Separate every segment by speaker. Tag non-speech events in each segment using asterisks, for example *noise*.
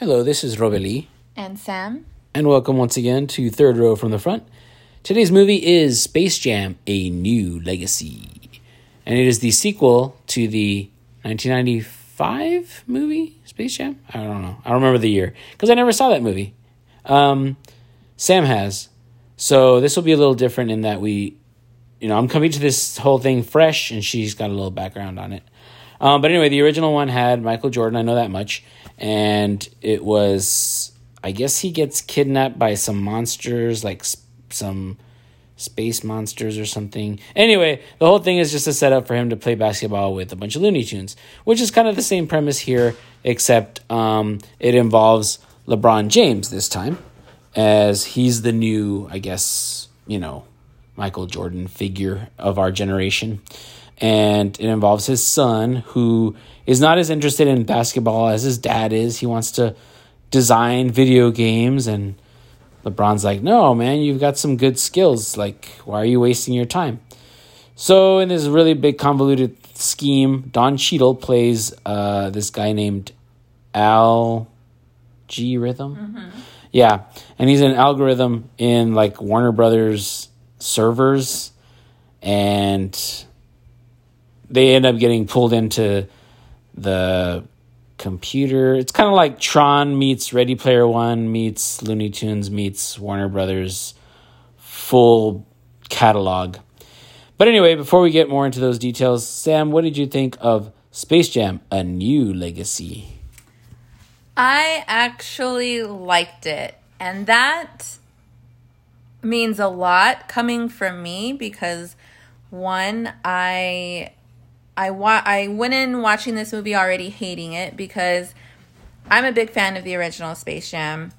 Speaker 1: Hello, this is Robeli,
Speaker 2: And Sam?
Speaker 1: and welcome once again to Third Row from the Front. Today's movie is Space Jam A New Legacy, and it is the sequel to the 1995 movie Space Jam. I don't know. I don't remember the year because I never saw that movie. Um, Sam has. So this will be a little different in that we, you know, I'm coming to this whole thing fresh, and she's got a little background on it. Um, but anyway, the original one had Michael Jordan. I know that much, and it was. I guess he gets kidnapped by some monsters, like s- some space monsters or something. Anyway, the whole thing is just a setup for him to play basketball with a bunch of Looney Tunes, which is kind of the same premise here, except um, it involves LeBron James this time, as he's the new, I guess, you know, Michael Jordan figure of our generation. And it involves his son, who is not as interested in basketball as his dad is. He wants to design video games and LeBron's like, no, man, you've got some good skills. Like, why are you wasting your time? So, in this really big convoluted scheme, Don Cheadle plays uh, this guy named Al G Rhythm. Yeah, and he's an algorithm in like Warner Brothers servers, and they end up getting pulled into the computer. It's kind of like Tron meets Ready Player One meets Looney Tunes meets Warner Brothers full catalog. But anyway, before we get more into those details, Sam, what did you think of Space Jam: A New Legacy?
Speaker 2: I actually liked it. And that means a lot coming from me because one, I I wa- I went in watching this movie already hating it because I'm a big fan of the original Space Jam.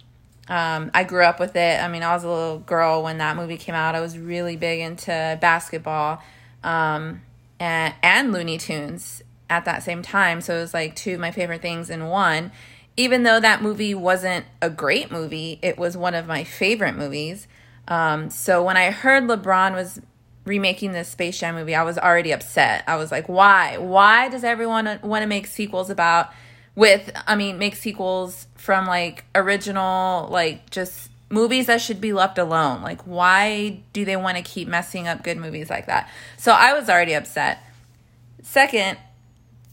Speaker 2: Um, I grew up with it. I mean, I was a little girl when that movie came out. I was really big into basketball um, and, and Looney Tunes at that same time. So it was like two of my favorite things in one. Even though that movie wasn't a great movie, it was one of my favorite movies. Um, so when I heard LeBron was remaking this Space Jam movie, I was already upset. I was like, why? Why does everyone want to make sequels about with I mean, make sequels from like original like just movies that should be left alone? Like why do they want to keep messing up good movies like that? So I was already upset. Second,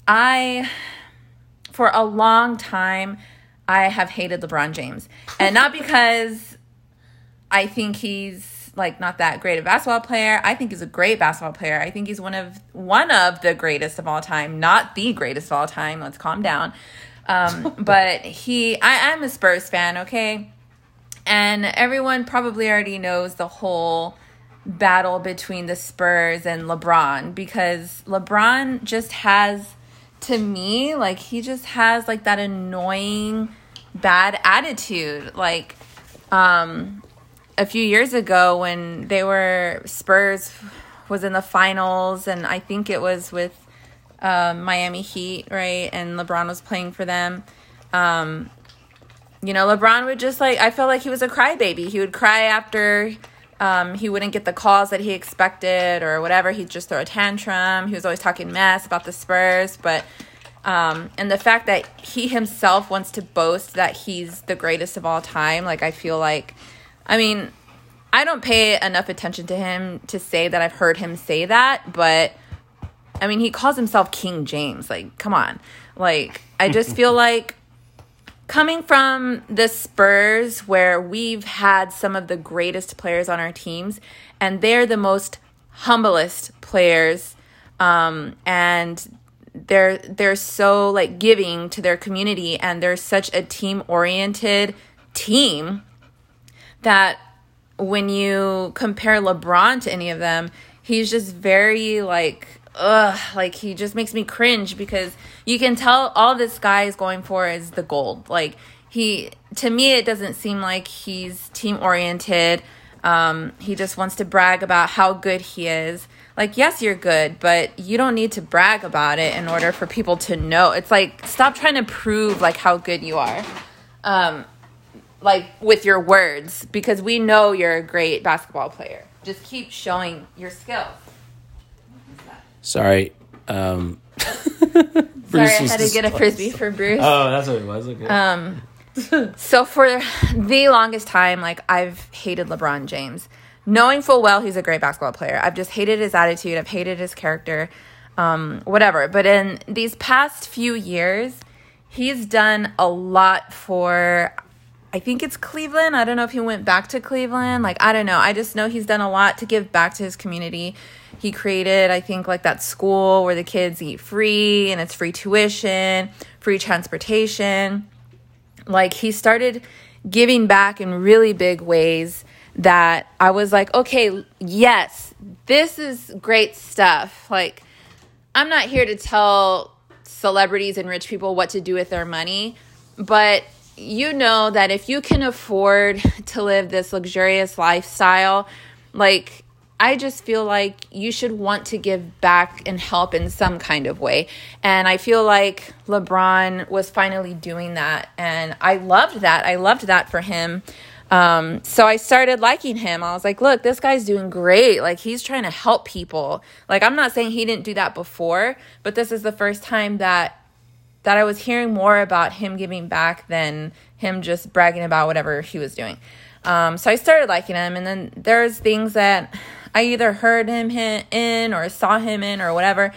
Speaker 2: I for a long time I have hated LeBron James. And not because I think he's like not that great a basketball player. I think he's a great basketball player. I think he's one of one of the greatest of all time, not the greatest of all time. Let's calm down. Um, *laughs* but he, I, I'm a Spurs fan, okay, and everyone probably already knows the whole battle between the Spurs and LeBron because LeBron just has, to me, like he just has like that annoying bad attitude, like um a few years ago when they were Spurs was in the finals and I think it was with um, Miami Heat, right? And LeBron was playing for them. Um, you know, LeBron would just like I felt like he was a crybaby. He would cry after um, he wouldn't get the calls that he expected or whatever. He'd just throw a tantrum. He was always talking mess about the Spurs, but um, and the fact that he himself wants to boast that he's the greatest of all time, like I feel like I mean, I don't pay enough attention to him to say that I've heard him say that, but I mean, he calls himself King James. Like, come on. Like, I just feel *laughs* like coming from the Spurs, where we've had some of the greatest players on our teams, and they're the most humblest players, um, and they're they're so like giving to their community, and they're such a team oriented team that when you compare LeBron to any of them, he's just very like ugh, like he just makes me cringe because you can tell all this guy is going for is the gold. Like he to me it doesn't seem like he's team oriented. Um, he just wants to brag about how good he is. Like, yes, you're good, but you don't need to brag about it in order for people to know. It's like stop trying to prove like how good you are. Um, like with your words because we know you're a great basketball player. Just keep showing your skills.
Speaker 1: Sorry. Um, *laughs*
Speaker 2: Sorry, I
Speaker 1: was
Speaker 2: had to get a frisbee for Bruce.
Speaker 1: Oh, that's what it was. Okay.
Speaker 2: Um, so for the longest time, like I've hated LeBron James, knowing full well he's a great basketball player. I've just hated his attitude. I've hated his character, um, whatever. But in these past few years, he's done a lot for. I think it's Cleveland. I don't know if he went back to Cleveland. Like I don't know. I just know he's done a lot to give back to his community. He created, I think, like that school where the kids eat free and it's free tuition, free transportation like he started giving back in really big ways that I was like, okay, yes, this is great stuff. Like, I'm not here to tell celebrities and rich people what to do with their money, but you know that if you can afford to live this luxurious lifestyle, like I just feel like you should want to give back and help in some kind of way. And I feel like LeBron was finally doing that. And I loved that. I loved that for him. Um, so I started liking him. I was like, look, this guy's doing great. Like, he's trying to help people. Like, I'm not saying he didn't do that before, but this is the first time that that I was hearing more about him giving back than him just bragging about whatever he was doing. Um, so I started liking him, and then there's things that I either heard him in or saw him in or whatever.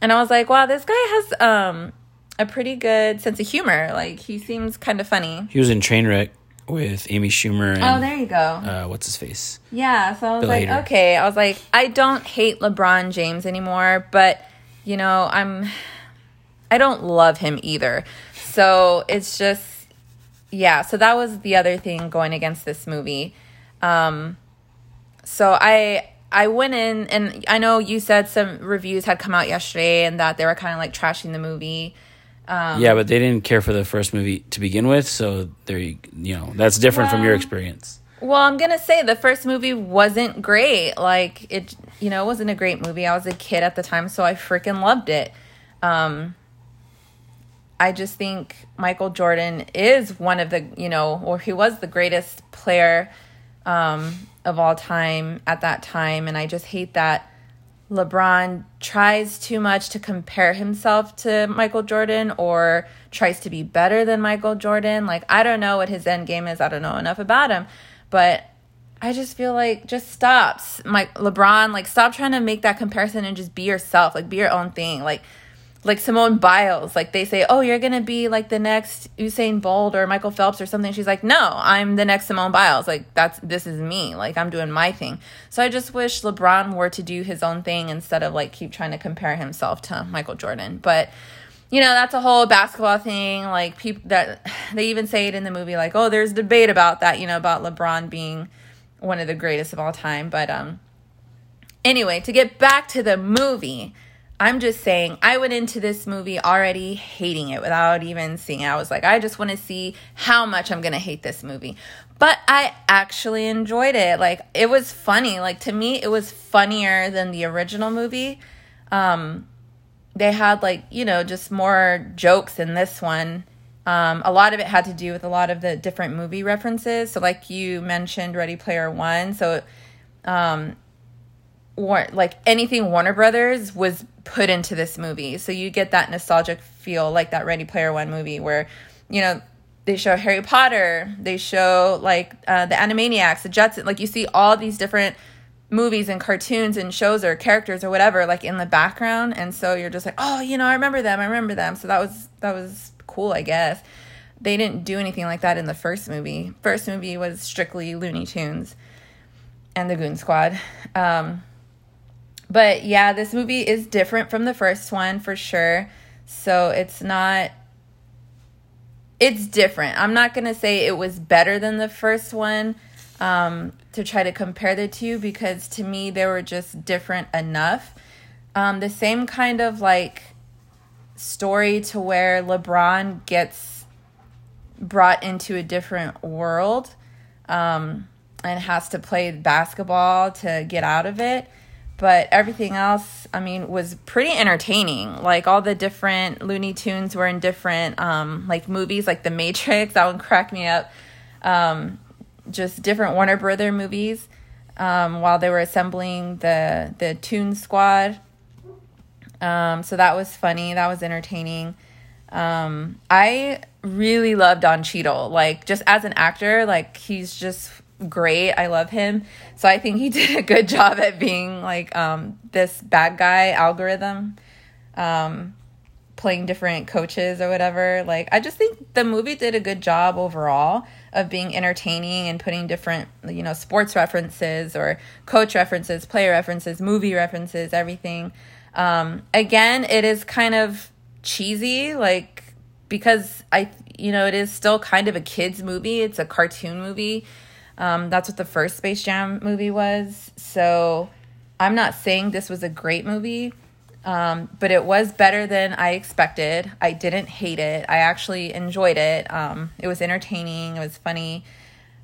Speaker 2: And I was like, wow, this guy has um, a pretty good sense of humor. Like, he seems kind of funny.
Speaker 1: He was in Trainwreck with Amy Schumer and
Speaker 2: oh, there you go.
Speaker 1: Uh, what's his face?
Speaker 2: Yeah, so I was Bill like, Hader. okay. I was like, I don't hate LeBron James anymore, but you know, I'm I don't love him either. So it's just yeah, so that was the other thing going against this movie. Um so I I went in and I know you said some reviews had come out yesterday and that they were kind of like trashing the movie.
Speaker 1: Um, yeah, but they didn't care for the first movie to begin with, so there you you know that's different well, from your experience.
Speaker 2: Well, I'm gonna say the first movie wasn't great. Like it, you know, it wasn't a great movie. I was a kid at the time, so I freaking loved it. Um, I just think Michael Jordan is one of the, you know, or he was the greatest player um, of all time at that time. And I just hate that LeBron tries too much to compare himself to Michael Jordan or tries to be better than Michael Jordan. Like, I don't know what his end game is. I don't know enough about him. But I just feel like just stops. Mike LeBron, like stop trying to make that comparison and just be yourself. Like be your own thing. Like like Simone Biles, like they say, oh, you're gonna be like the next Usain Bolt or Michael Phelps or something. She's like, no, I'm the next Simone Biles. Like that's this is me. Like I'm doing my thing. So I just wish LeBron were to do his own thing instead of like keep trying to compare himself to Michael Jordan. But you know that's a whole basketball thing. Like people that *sighs* they even say it in the movie, like, oh, there's debate about that. You know about LeBron being one of the greatest of all time. But um, anyway, to get back to the movie I'm just saying, I went into this movie already hating it without even seeing it. I was like, I just want to see how much I'm going to hate this movie. But I actually enjoyed it. Like, it was funny. Like, to me, it was funnier than the original movie. Um, they had, like, you know, just more jokes in this one. Um, a lot of it had to do with a lot of the different movie references. So, like you mentioned, Ready Player One. So, um, war- like anything Warner Brothers was put into this movie. So you get that nostalgic feel like that Ready Player One movie where, you know, they show Harry Potter, they show like uh, the Animaniacs, the Jetsons, like you see all these different movies and cartoons and shows or characters or whatever like in the background. And so you're just like oh you know i remember them i remember them. So that was that was cool i guess. They didn't do anything like that in the first movie. First movie was strictly looney tunes and the goon squad. Um, but yeah, this movie is different from the first one for sure. So it's not it's different. I'm not going to say it was better than the first one um, to try to compare the two because to me they were just different enough. Um, the same kind of like story to where LeBron gets brought into a different world um, and has to play basketball to get out of it but everything else i mean was pretty entertaining. Like all the different looney tunes were in different um, like movies like the matrix that one cracked me up. Um, just different warner brother movies um, while they were assembling the the toon squad. Um, so that was funny. That was entertaining. Um, I really loved Don Cheadle. Like just as an actor, like he's just great. I love him. So I think he *laughs* did a good job at being like um, this bad guy algorithm, um, playing different coaches or whatever. Like I just think the movie did a good job overall of being entertaining and putting different you know sports references or coach references, player references, movie references, everything. Um, again, it is kind of cheesy, like because I you know it is still kind of a kids movie. It's a cartoon movie. Um, that's what the first Space Jam movie was. So I'm not saying this was a great movie, um, but it was better than I expected. I didn't hate it. I actually enjoyed it. Um, it was entertaining. It was funny.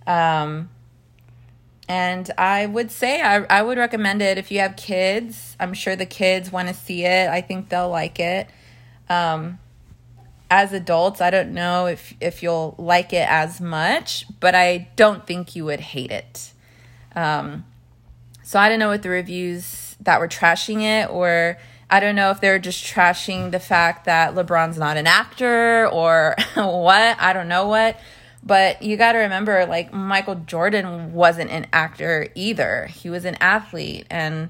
Speaker 2: Um, and I would say I, I would recommend it if you have kids. I'm sure the kids want to see it. I think they'll like it. Um, as adults, I don't know if if you'll like it as much, but I don't think you would hate it. Um, so I don't know what the reviews that were trashing it, or I don't know if they're just trashing the fact that LeBron's not an actor or *laughs* what. I don't know what. But you got to remember, like, Michael Jordan wasn't an actor either. He was an athlete, and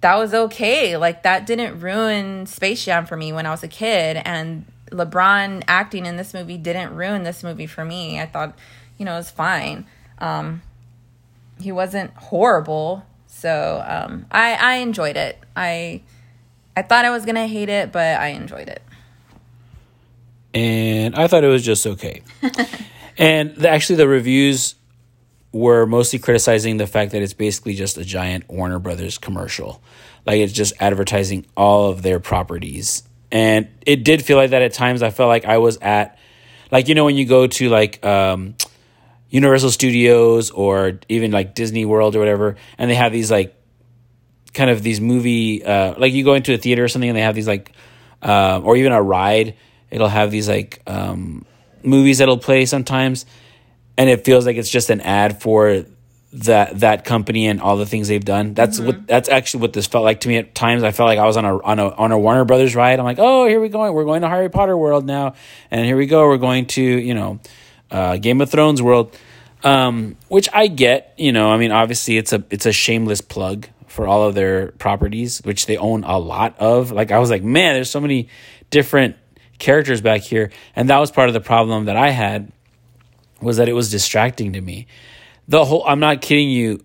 Speaker 2: that was okay. Like, that didn't ruin Space Jam for me when I was a kid. And LeBron acting in this movie didn't ruin this movie for me. I thought, you know, it was fine. Um, he wasn't horrible, so um, I I enjoyed it. I I thought I was gonna hate it, but I enjoyed it.
Speaker 1: And I thought it was just okay. *laughs* and the, actually, the reviews were mostly criticizing the fact that it's basically just a giant Warner Brothers commercial. Like it's just advertising all of their properties and it did feel like that at times. I felt like I was at, like you know, when you go to like um, Universal Studios or even like Disney World or whatever, and they have these like kind of these movie, uh, like you go into a theater or something, and they have these like, uh, or even a ride, it'll have these like um, movies that'll play sometimes, and it feels like it's just an ad for that that company and all the things they've done. That's mm-hmm. what that's actually what this felt like to me at times. I felt like I was on a on a on a Warner Brothers ride. I'm like, oh, here we go. We're going to Harry Potter world now, and here we go. We're going to you know, uh, Game of Thrones world, um, which I get. You know, I mean, obviously it's a it's a shameless plug for all of their properties, which they own a lot of. Like I was like, man, there's so many different characters back here, and that was part of the problem that I had was that it was distracting to me the whole i'm not kidding you.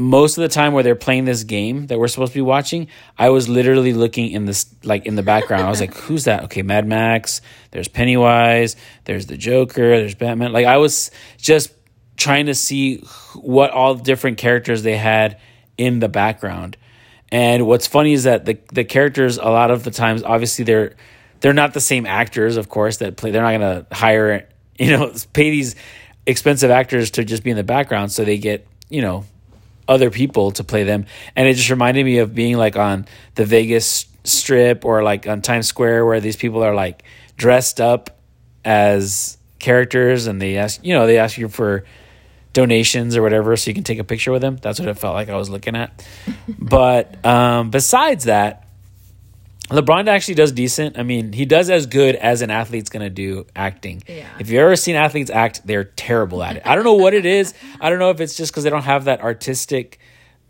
Speaker 1: Most of the time where they're playing this game that we're supposed to be watching i was literally looking in this like in the background. I was like who's that? Okay mad max there's pennywise there's the joker there's batman. Like i was just trying to see what all the different characters they had in the background. And what's funny is that the the characters a lot of the times obviously they're they're not the same actors of course that play they're not going to hire you know *laughs* pay these expensive actors to just be in the background so they get you know other people to play them. And it just reminded me of being like on the Vegas strip or like on Times Square where these people are like dressed up as characters and they ask you know they ask you for donations or whatever so you can take a picture with them. That's what it felt like I was looking at. *laughs* But um besides that LeBron actually does decent. I mean, he does as good as an athlete's gonna do acting. Yeah. If you've ever seen athletes act, they're terrible at it. I don't know what it is. I don't know if it's just because they don't have that artistic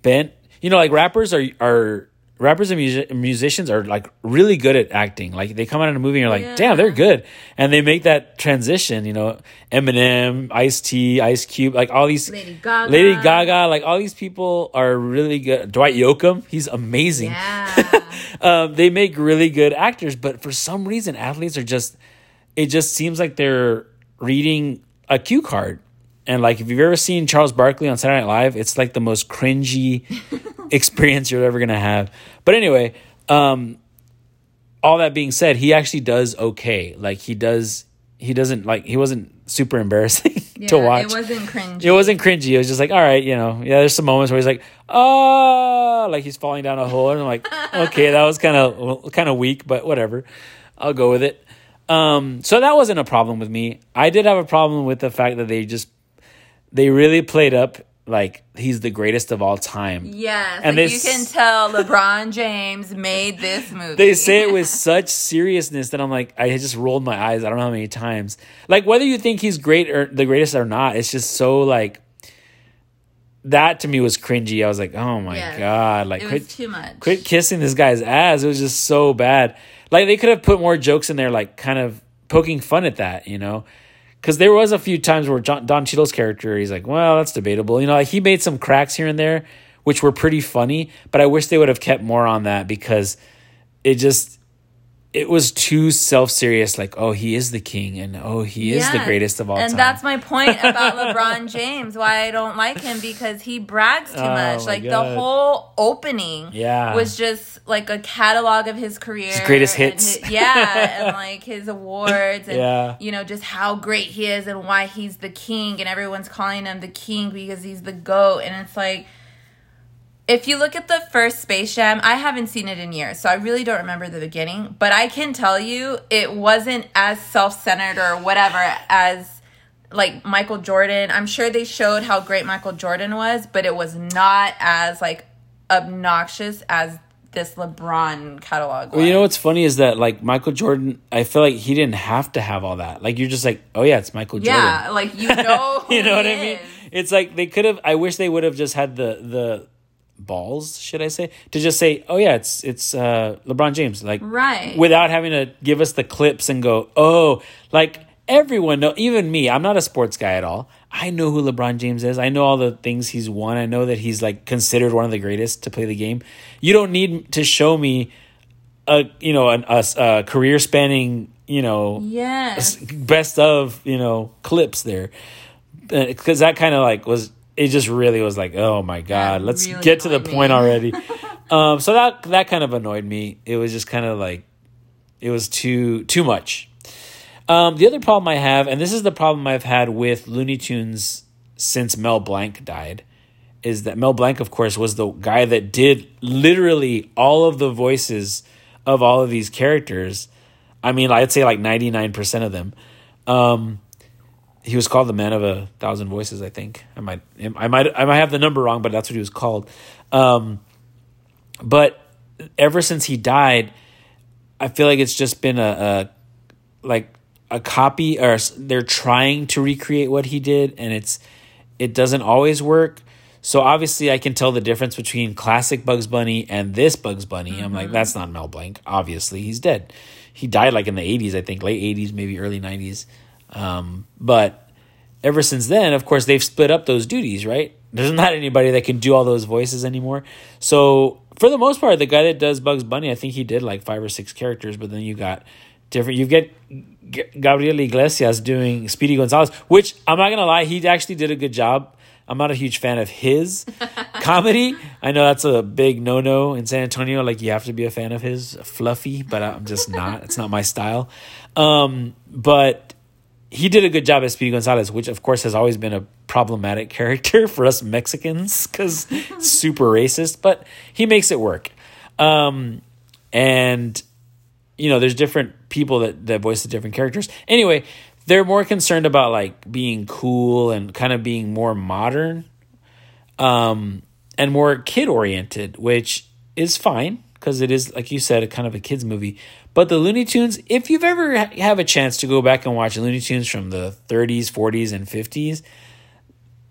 Speaker 1: bent. You know, like rappers are are rappers and music, musicians are like really good at acting. Like they come out in a movie and you're like, yeah. damn, they're good, and they make that transition. You know, Eminem, Ice T, Ice Cube, like all these Lady Gaga, Lady Gaga, like all these people are really good. Dwight Yoakam, he's amazing. Yeah. *laughs* um, they make really good actors, but for some reason, athletes are just. It just seems like they're reading a cue card. And like, if you've ever seen Charles Barkley on Saturday Night Live, it's like the most cringy *laughs* *laughs* experience you're ever gonna have. But anyway, um, all that being said, he actually does okay. Like he does, he doesn't like he wasn't super embarrassing *laughs* yeah, to watch.
Speaker 2: It wasn't cringy.
Speaker 1: It wasn't cringy. It was just like, all right, you know, yeah. There's some moments where he's like, oh, like he's falling down a hole, and I'm like, *laughs* okay, that was kind of kind of weak, but whatever. I'll go with it. Um, so that wasn't a problem with me. I did have a problem with the fact that they just they really played up like he's the greatest of all time.
Speaker 2: Yes,
Speaker 1: And
Speaker 2: like you can tell LeBron James made this *laughs* movie.
Speaker 1: They say it with such seriousness that I'm like, I just rolled my eyes. I don't know how many times. Like whether you think he's great or the greatest or not, it's just so like that to me was cringy. I was like, oh my
Speaker 2: Yes.
Speaker 1: god, like
Speaker 2: it
Speaker 1: quit,
Speaker 2: too much.
Speaker 1: quit kissing this guy's ass. It was just so bad. Like they could have put more jokes in there, like kind of poking fun at that, you know. Because there was a few times where John, Don Cheadle's character, he's like, well, that's debatable. You know, he made some cracks here and there, which were pretty funny. But I wish they would have kept more on that because it just it was too self serious. Like, oh, he is the king, and oh, he is the greatest of all
Speaker 2: and
Speaker 1: time.
Speaker 2: that's my point *laughs* about LeBron James. Why I don't like him because he brags too
Speaker 1: Oh,
Speaker 2: much. Like
Speaker 1: God.
Speaker 2: the whole opening,
Speaker 1: Yeah.
Speaker 2: was just like a catalog of his career,
Speaker 1: His greatest hits.
Speaker 2: his- yeah, *laughs* and like his awards, and
Speaker 1: Yeah.
Speaker 2: you know just how great he is and why he's the king, and everyone's calling him the king because he's the goat, and it's like. If you look at the first Space Jam, I haven't seen it in years, so I really don't remember the beginning. But I can tell you, it wasn't as self centered or whatever as like Michael Jordan. I'm sure they showed how great Michael Jordan was, but it was not as like obnoxious as this LeBron catalog.
Speaker 1: Well, you know what's funny is that like Michael Jordan, I feel like he didn't have to have all that. Like you're just like, oh yeah, it's Michael Jordan.
Speaker 2: yeah, like you know, *laughs*
Speaker 1: you know what I mean? It's like they could have. I wish they would have just had the the balls, should I say, to just say, oh yeah, it's it's uh, LeBron James, like
Speaker 2: Right.
Speaker 1: without having to give us the clips and go, oh, like everyone know, even me. I'm not a sports guy at all. I know who LeBron James is. I know all the things he's won. I know that he's like considered one of the greatest to play the game. You don't need to show me a you know an, a, a career spanning you know
Speaker 2: Yes.
Speaker 1: best of you know clips there because that kind of like was it just really was like oh my god let's
Speaker 2: really
Speaker 1: get to the
Speaker 2: annoyed
Speaker 1: point already. *laughs* Um so that that kind of annoyed me. It was just kind of like it was too too much. Um the other problem i have and this is the problem i've had with looney tunes since mel blanc died is that mel blanc of course was the guy that did literally all of the voices of all of these characters. I mean i'd say like 99% of them. Um he was called the man of a thousand voices i think. I might i might i might have the number wrong but that's what he was called. Um but ever since he died i feel like it's just been a, a like a copy or they're trying to recreate what he did and it's it doesn't always work. So obviously i can tell the difference between classic bugs bunny and this bugs bunny. I'm like that's not mel blanc. Obviously he's dead. He died like in the 80s i think. Late 80s maybe early 90s um, but ever since then, of course, they've split up those duties, right? There's not anybody that can do all those voices anymore. So for the most part, the guy that does Bugs Bunny, I think he did like five or six characters, but then you got different. You get Gabriel Iglesias doing Speedy Gonzales, which I'm not gonna lie, he actually did a good job. I'm not a huge fan of his *laughs* comedy. I know that's a big no no in San Antonio. Like you have to be a fan of his fluffy, but I'm just not. It's not my style. Um, but he did a good job as Speedy Gonzales, which of course has always been a problematic *laughs* character for us Mexicans because *laughs* super racist, but he makes it work. Um, and you know, there's different people that that voice the different characters. Anyway, they're more concerned about like being cool and kind of being more modern, um, and more kid oriented, which is fine because it is like you said, a kind of a kids movie. But the Looney Tunes, if you've ever ha- have a chance to go back and watch Looney Tunes from the 30s, 40s, and 50s,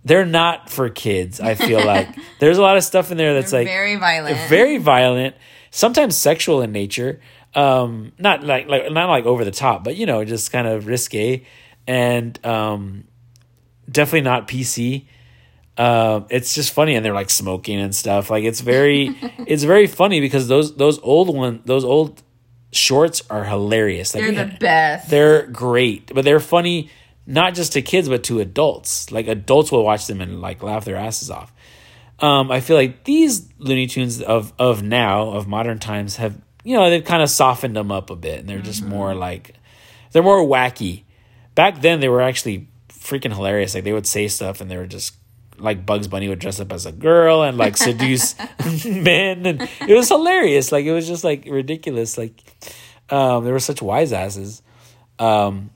Speaker 1: they're not for kids. I feel *laughs* like there's a lot of stuff in there that's like
Speaker 2: very violent.
Speaker 1: very violent, sometimes sexual in nature. Um, not like like not like over the top, but you know, just kind of risque and um, definitely not PC. Uh, it's just funny, and they're like smoking and stuff. Like it's very, *laughs* it's very funny because those those old one those old shorts are hilarious. Like
Speaker 2: They're the best.
Speaker 1: they're great, but they're funny not just to kids but to adults. Like adults will watch them and like laugh their asses off. Um, I feel like these Looney Tunes of of now of modern times have you know they've kind of softened them up a bit, and they're just more like they're more wacky. Back then, they were actually freaking hilarious. Like they would say stuff, and they were just like Bugs Bunny would dress up as a girl and like seduce *laughs* *laughs* men, and it was hilarious. Like it was just like ridiculous. Like um, they were such wise asses. Um,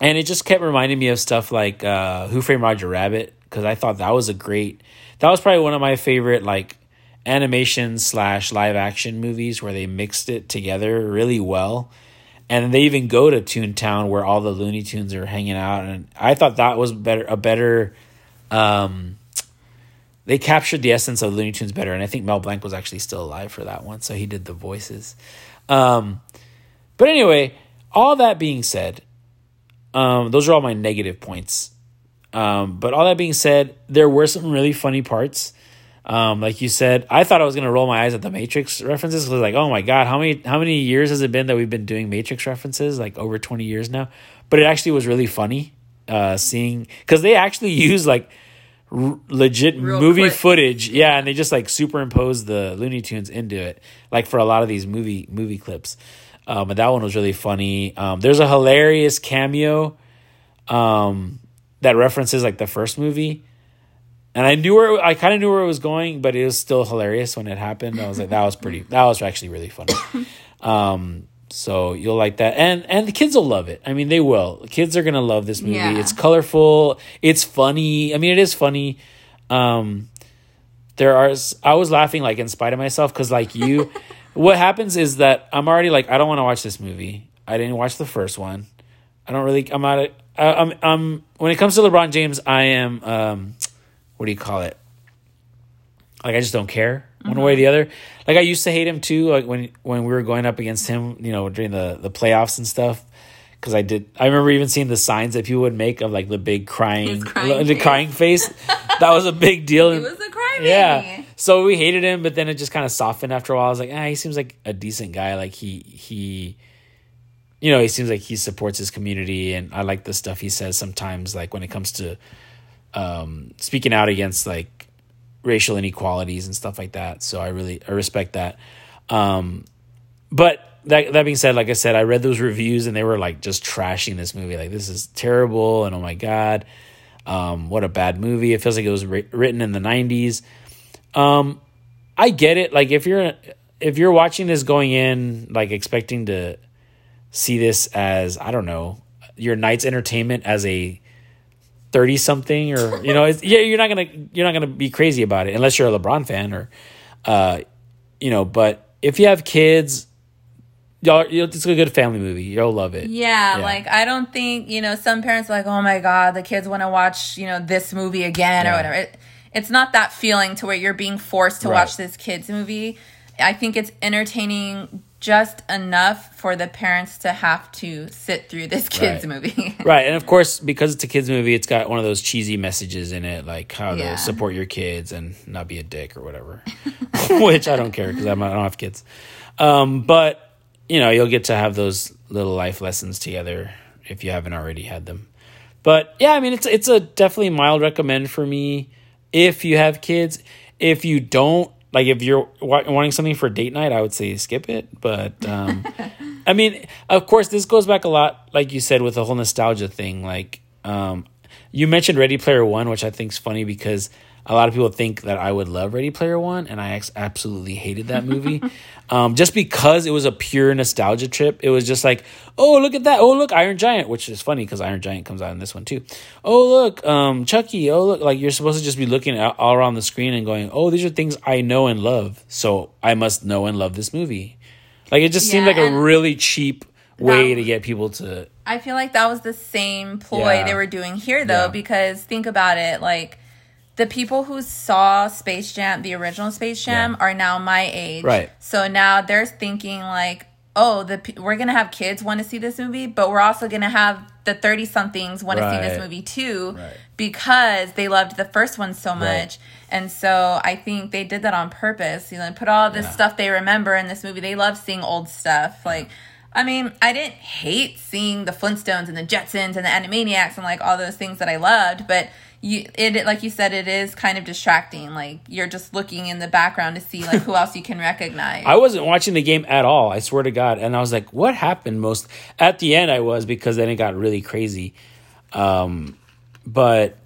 Speaker 1: and it just kept reminding me of stuff like uh, Who Framed Roger Rabbit because I thought that was a great. That was probably one of my favorite like animation slash live action movies where they mixed it together really well. And they even go to Toontown where all the Looney Tunes are hanging out, and I thought that was better a better. Um, they captured the essence of Looney Tunes better, and I think Mel Blanc was actually still alive for that one, so he did the voices. Um, but anyway, all that being said, um, those are all my negative points. Um, but all that being said, there were some really funny parts. Um, like you said, I thought I was gonna roll my eyes at the Matrix references because like, oh my god, how many how many years has it been that we've been doing Matrix references? Like over twenty years now. But it actually was really funny uh, seeing because they actually *laughs* use like r- legit
Speaker 2: Real
Speaker 1: movie
Speaker 2: quick.
Speaker 1: footage, yeah, and they just like superimpose the Looney Tunes into it, like for a lot of these movie movie clips. Um, but that one was really funny. Um, there's a hilarious cameo um, that references like the first movie. And I knew where I kind of knew where it was going, but it was still hilarious when it happened. I was like, that was pretty. *laughs* That was actually really funny. So you'll like that, and and the kids will love it. I mean, they will. The kids are gonna love this movie.
Speaker 2: Yeah.
Speaker 1: It's colorful. It's funny. I mean, it is funny. Um, there are. I was laughing like in spite of myself because like you, *laughs* what happens is that I'm already like I don't want to watch this movie. I didn't watch the first one. I don't really. I'm not. I, I'm. I'm. When it comes to LeBron James, I am. Um, what do you call it? Like I just don't care one way or the other. Like I used to hate him too. Like when when we were going up against him, you know, during the the playoffs and stuff. Because I did, I remember even seeing the signs that people would make of like the big crying,
Speaker 2: crying
Speaker 1: the
Speaker 2: face.
Speaker 1: crying face. that was a big deal. *laughs*
Speaker 2: He was a crybaby.
Speaker 1: Yeah. So we hated him, but then it just kind of softened after a while. I was like, ah, he seems like a decent guy. Like he he you know, he seems like he supports his community and I like the stuff he says sometimes, like when it comes to um speaking out against like racial inequalities and stuff like that. So I really I respect that. Um but that that being said, like I said, I read those reviews and they were like just trashing this movie. Like this is terrible and oh my god, um, what a bad movie. It feels like it was wri- written in the '90s. Um, I get it. Like if you're if you're watching this going in like expecting to see this as I don't know your night's entertainment as a thirty something or you know it's, yeah you're not gonna you're not gonna be crazy about it unless you're a LeBron fan or uh you know but if you have kids y'all it's a good family movie you'll love it
Speaker 2: Yeah,
Speaker 1: Yeah.
Speaker 2: like I don't think you know some parents are like, oh my god, the kids want to watch you know this movie again or whatever. It, it's not that feeling to where you're being forced to
Speaker 1: Right.
Speaker 2: watch this kids movie. I think it's entertaining just enough for the parents to have to sit through this kids
Speaker 1: Right.
Speaker 2: movie. *laughs*
Speaker 1: Right, and of course, because it's a kids movie, it's got one of those cheesy messages in it, like how
Speaker 2: Yeah.
Speaker 1: to support your kids and not be a dick or whatever. *laughs* *laughs* Which I don't care because I don't have kids. Um, but you know, you'll get to have those little life lessons together if you haven't already had them. But yeah, I mean, it's it's a definitely mild recommend for me if you have kids. If you don't, like, if you're wa- wanting something for date night, I would say skip it. But um, *laughs* I mean, of course, this goes back a lot, like you said, with the whole nostalgia thing. Like, um, you mentioned Ready Player One, which I think is funny because a lot of people think that I would love Ready Player One, and I absolutely hated that movie. *laughs* um, just because it was a pure nostalgia trip. It was just like, oh, look at that. Oh, look, Iron Giant, which is funny because Iron Giant comes out in this one too. Oh, look, um, Chucky. Oh, look, like you're supposed to just be looking at, all around the screen and going, oh, these are things I know and love. So I must know and love this movie. Like it just seemed like a really cheap way to get people to
Speaker 2: I feel like that was the same ploy
Speaker 1: Yeah.
Speaker 2: they were doing here, though,
Speaker 1: Yeah.
Speaker 2: because think about it. Like, the people who saw Space Jam, the original Space Jam,
Speaker 1: Yeah.
Speaker 2: are now my age.
Speaker 1: Right.
Speaker 2: So now they're thinking, like, oh, the we're going to have kids want to see this movie, but we're also going to have the 30 somethings want to see this movie too
Speaker 1: Right.
Speaker 2: because they loved the first one so
Speaker 1: Right.
Speaker 2: much. And so I think they did that on purpose. You know, put all this
Speaker 1: Yeah.
Speaker 2: stuff they remember in this movie. They love seeing old stuff. Like, I mean, I didn't hate seeing the Flintstones and the Jetsons and the Animaniacs and like all those things that I loved, but you it like you said it is kind of distracting. Like you're just looking in the background to see like who *laughs* else you can recognize.
Speaker 1: I wasn't watching the game at all. I swear to God. And I was like, what happened most at the end I was because then it got really crazy. Um but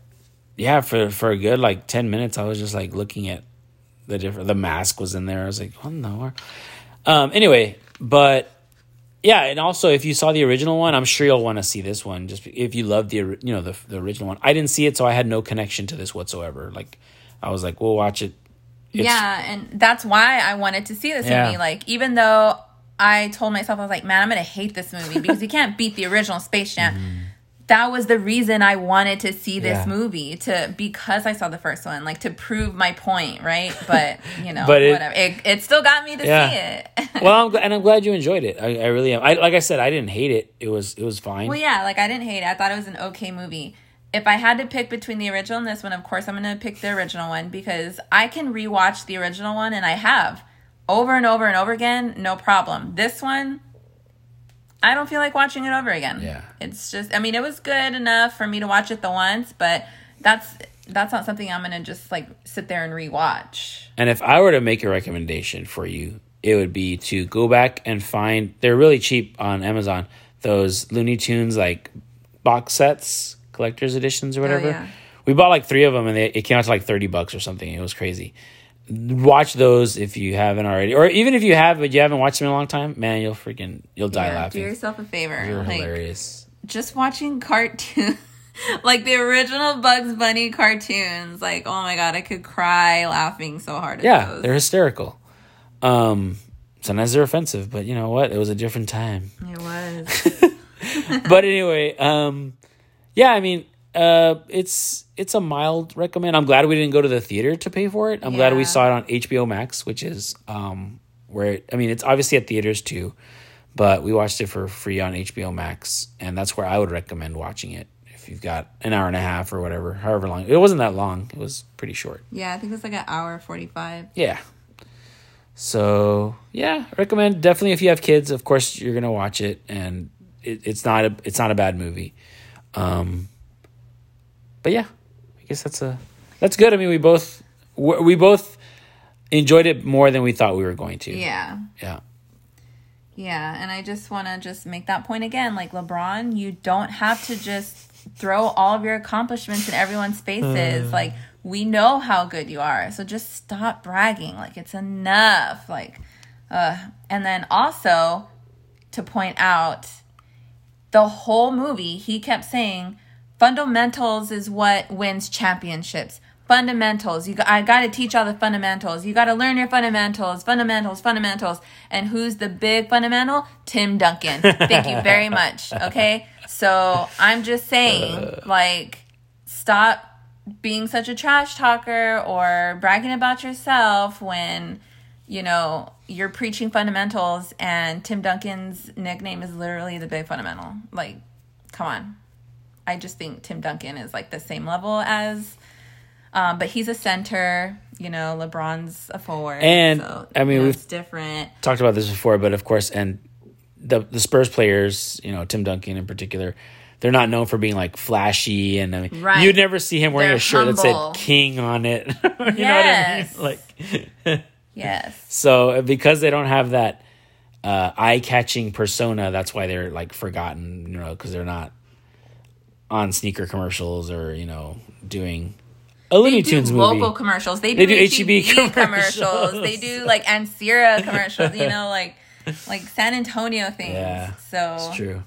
Speaker 1: yeah, for for a good like 10 minutes I was just like looking at the different the mask was in there. I was like, oh no? Um anyway, but yeah, and also if you saw the original one, I'm sure you'll want to see this one. Just if you love the you know the the original one. I didn't see it, so I had no connection to this whatsoever. Like I was like, we'll watch it. It's-
Speaker 2: yeah, and that's why I wanted to see this
Speaker 1: Yeah.
Speaker 2: movie. Like, even though I told myself, I was like, man, I'm going to hate this movie because you can't beat the original Space Jam. Mm-hmm. That was the reason I wanted to see this.
Speaker 1: Yeah.
Speaker 2: movie to because I saw the first one, like to prove my point, right? But you know, *laughs*
Speaker 1: But it-
Speaker 2: whatever. It, it still got me to
Speaker 1: Yeah.
Speaker 2: see it. *laughs*
Speaker 1: Well, I'm, and I'm glad you enjoyed it. I, I really am. I like I said, I didn't hate it. It was it was fine.
Speaker 2: Well, yeah, like I didn't hate it. I thought it was an okay movie. If I had to pick between the original and this one, of course I'm going to pick the original one because I can rewatch the original one and I have over and over and over again, no problem. This one, I don't feel like watching it over again.
Speaker 1: Yeah.
Speaker 2: It's just I mean, it was good enough for me to watch it the once, but that's that's not something I'm to just like sit there and rewatch.
Speaker 1: And if I were to make a recommendation for you, it would be to go back and find. They're really cheap on Amazon. Those Looney Tunes like box sets, collector's editions or whatever.
Speaker 2: Oh, yeah.
Speaker 1: We bought like three of them, and they, it came out to like thirty bucks or something. It was crazy. Watch those if you haven't already, or even if you have but you haven't watched them in a long time. Man, you'll freaking you'll die
Speaker 2: Yeah,
Speaker 1: laughing.
Speaker 2: Do yourself a favor.
Speaker 1: They're
Speaker 2: like,
Speaker 1: hilarious.
Speaker 2: just watching cartoons *laughs* like the original bugs bunny cartoons like oh my god i could cry laughing so hard at
Speaker 1: Yeah,
Speaker 2: those.
Speaker 1: they're hysterical. Um, sometimes they're offensive, but you know what? It was a different time.
Speaker 2: it was *laughs*
Speaker 1: but anyway, um, yeah, I mean, uh, it's it's a mild recommend. I'm glad we didn't go to the theater to pay for it. I'm glad we saw it on HBO Max, which is um, where it, I mean, it's obviously at theaters too, but we watched it for free on HBO Max, and that's where I would recommend watching it if you've got an hour and a half or whatever, however long. It wasn't that long; it was pretty short.
Speaker 2: yeah i think it's like an hour 45
Speaker 1: Yeah. So yeah, recommend definitely if you have kids. Of course, you're gonna watch it, and it, it's not a it's not a bad movie. Um, but yeah, I guess that's a that's good. I mean, we both we we both enjoyed it more than we thought we were going to.
Speaker 2: yeah
Speaker 1: Yeah.
Speaker 2: yeah and i just want to just make that point again like lebron you don't have to just throw all of your accomplishments in everyone's faces like we know how good you are so just stop bragging like it's enough like uh and then also to point out the whole movie he kept saying fundamentals is what wins championships. Fundamentals. You i got to teach all the fundamentals. You got to learn your fundamentals fundamentals fundamentals. And who's the big fundamental? Tim duncan. Thank you very *laughs* much. Okay? So i'm just saying uh. like stop being such a trash talker or bragging about yourself when you know you're preaching fundamentals and Tim Duncan's nickname is literally the big fundamental. Like, come on. I just think Tim Duncan is like the same level as um, but he's a center, you know, LeBron's a forward.
Speaker 1: And,
Speaker 2: so,
Speaker 1: I mean,
Speaker 2: you know,
Speaker 1: we've-
Speaker 2: it's different.
Speaker 1: Talked about this before, but of course, and the the Spurs players, you know, Tim Duncan in particular. They're not known for being like flashy, and I mean,
Speaker 2: Right.
Speaker 1: you'd never see him wearing
Speaker 2: They're
Speaker 1: a shirt
Speaker 2: humble.
Speaker 1: that said "King" on it. *laughs* you
Speaker 2: Yes.
Speaker 1: know what I mean? Like, *laughs*
Speaker 2: Yes.
Speaker 1: So because they don't have that uh, eye-catching persona, that's why they're like forgotten. You know, because they're not on sneaker commercials or you know doing a Looney
Speaker 2: They do
Speaker 1: Tunes
Speaker 2: local commercials. They do,
Speaker 1: They do
Speaker 2: HEB,
Speaker 1: HEB
Speaker 2: commercials.
Speaker 1: commercials.
Speaker 2: They do like *laughs* Ansira commercials. You know, like like San Antonio things.
Speaker 1: Yeah,
Speaker 2: So
Speaker 1: It's true.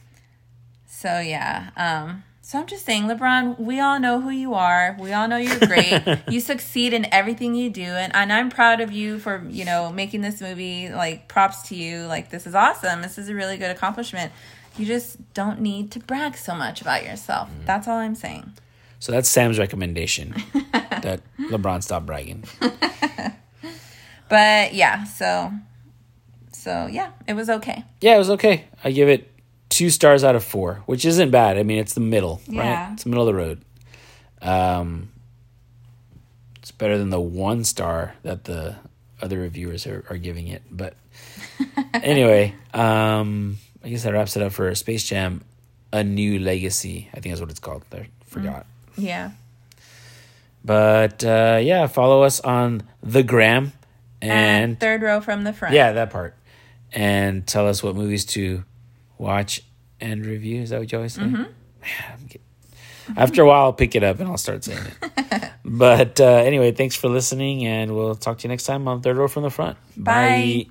Speaker 2: So yeah. Um so I'm just saying, LeBron, we all know who you are. We all know you're great. *laughs* you succeed in everything you do and, and I'm proud of you for, you know, making this movie. Like props to you. Like this is awesome. This is a really good accomplishment. You just don't need to brag so much about yourself.
Speaker 1: Mm.
Speaker 2: That's all I'm saying.
Speaker 1: So that's Sam's recommendation *laughs* that LeBron stop bragging. *laughs*
Speaker 2: But yeah, so so yeah, it was okay.
Speaker 1: Yeah, it was okay. I give it two stars out of four, which isn't bad. I mean, it's the middle,
Speaker 2: Yeah.
Speaker 1: right? It's the middle of the road. Um, it's better than the one star that the other reviewers are, are giving it. But *laughs* anyway, um, I guess that wraps it up for Space Jam: A New Legacy. I think that's what it's called. I forgot.
Speaker 2: Yeah.
Speaker 1: But uh, yeah, follow us on the gram and
Speaker 2: And third row from the front.
Speaker 1: yeah, that part. And tell us what movies to watch and review. Is that what you always say?
Speaker 2: Mm-hmm.
Speaker 1: Man, I'm get- After a while, I'll pick it up and I'll start saying it. *laughs* but uh, anyway, thanks for listening, and we'll talk to you next time on Third Row from the Front.
Speaker 2: Bye.